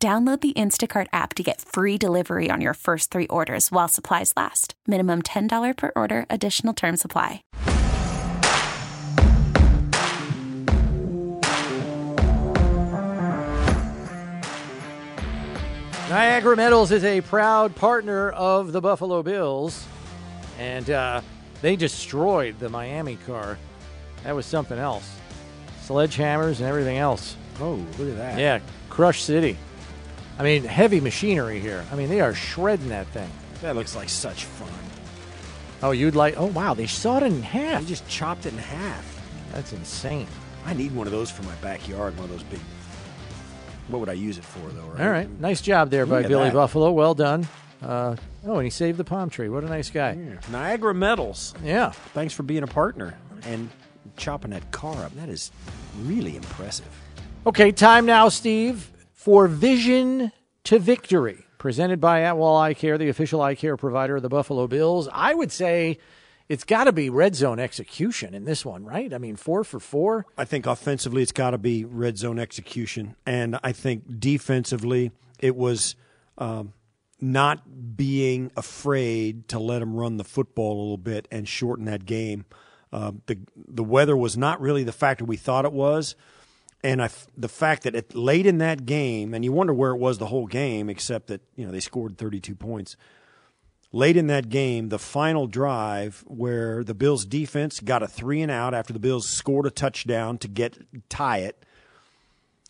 Download the Instacart app to get free delivery on your first three orders while supplies last. Minimum $10 per order, additional term supply. Niagara Metals is a proud partner of the Buffalo Bills, and uh, they destroyed the Miami car. That was something else. Sledgehammers and everything else. Oh, look at that. Yeah, Crush City. I mean, heavy machinery here. I mean, they are shredding that thing. That looks like such fun. Oh, you'd like? Oh, wow! They sawed it in half. They just chopped it in half. That's insane. I need one of those for my backyard. One of those big. What would I use it for, though? Right? All right, nice job there by Look at Billy that. Buffalo. Well done. Uh, oh, and he saved the palm tree. What a nice guy. Yeah. Niagara Metals. Yeah. Thanks for being a partner and chopping that car up. That is really impressive. Okay, time now, Steve, for Vision to Victory, presented by Atwell Eye Care, the official eye care provider of the Buffalo Bills. I would say it's got to be red zone execution in this one, right? I mean, four for four. I think offensively, it's got to be red zone execution, and I think defensively, it was um, not being afraid to let them run the football a little bit and shorten that game. Uh, the the weather was not really the factor we thought it was, and I the fact that it, late in that game, and you wonder where it was the whole game, except that you know they scored 32 points. Late in that game, the final drive where the Bills defense got a three and out after the Bills scored a touchdown to get tie it.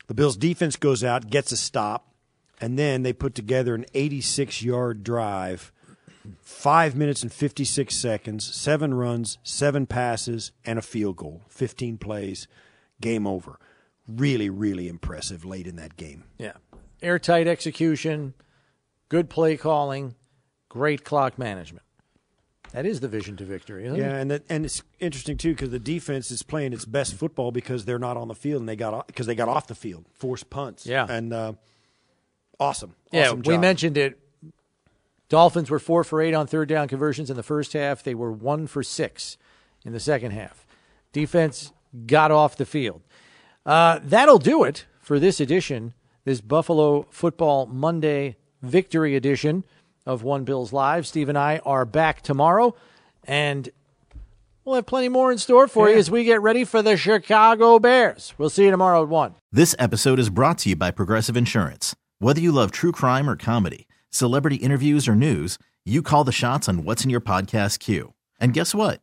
The Bills defense goes out, gets a stop, and then they put together an 86 yard drive, five minutes and 56 seconds, seven runs, seven passes, and a field goal. 15 plays, game over. Really, really impressive late in that game. Yeah. Airtight execution, good play calling, great clock management. That is the vision to victory, isn't Yeah, it? and that, and it's interesting too because the defense is playing its best football because they're not on the field and they got because they got off the field, forced punts. Yeah. and uh, awesome. Yeah, Awesome we mentioned it. Dolphins were four for eight on third down conversions in the first half. They were one for six in the second half. Defense got off the field. Uh, that'll do it for this edition, this Buffalo Football Monday Victory edition of One Bills Live. Steve and I are back tomorrow, and we'll have plenty more in store for you as we get ready for the Chicago Bears. We'll see you tomorrow at 1. This episode is brought to you by Progressive Insurance. Whether you love true crime or comedy, celebrity interviews or news, you call the shots on what's in your podcast queue. And guess what?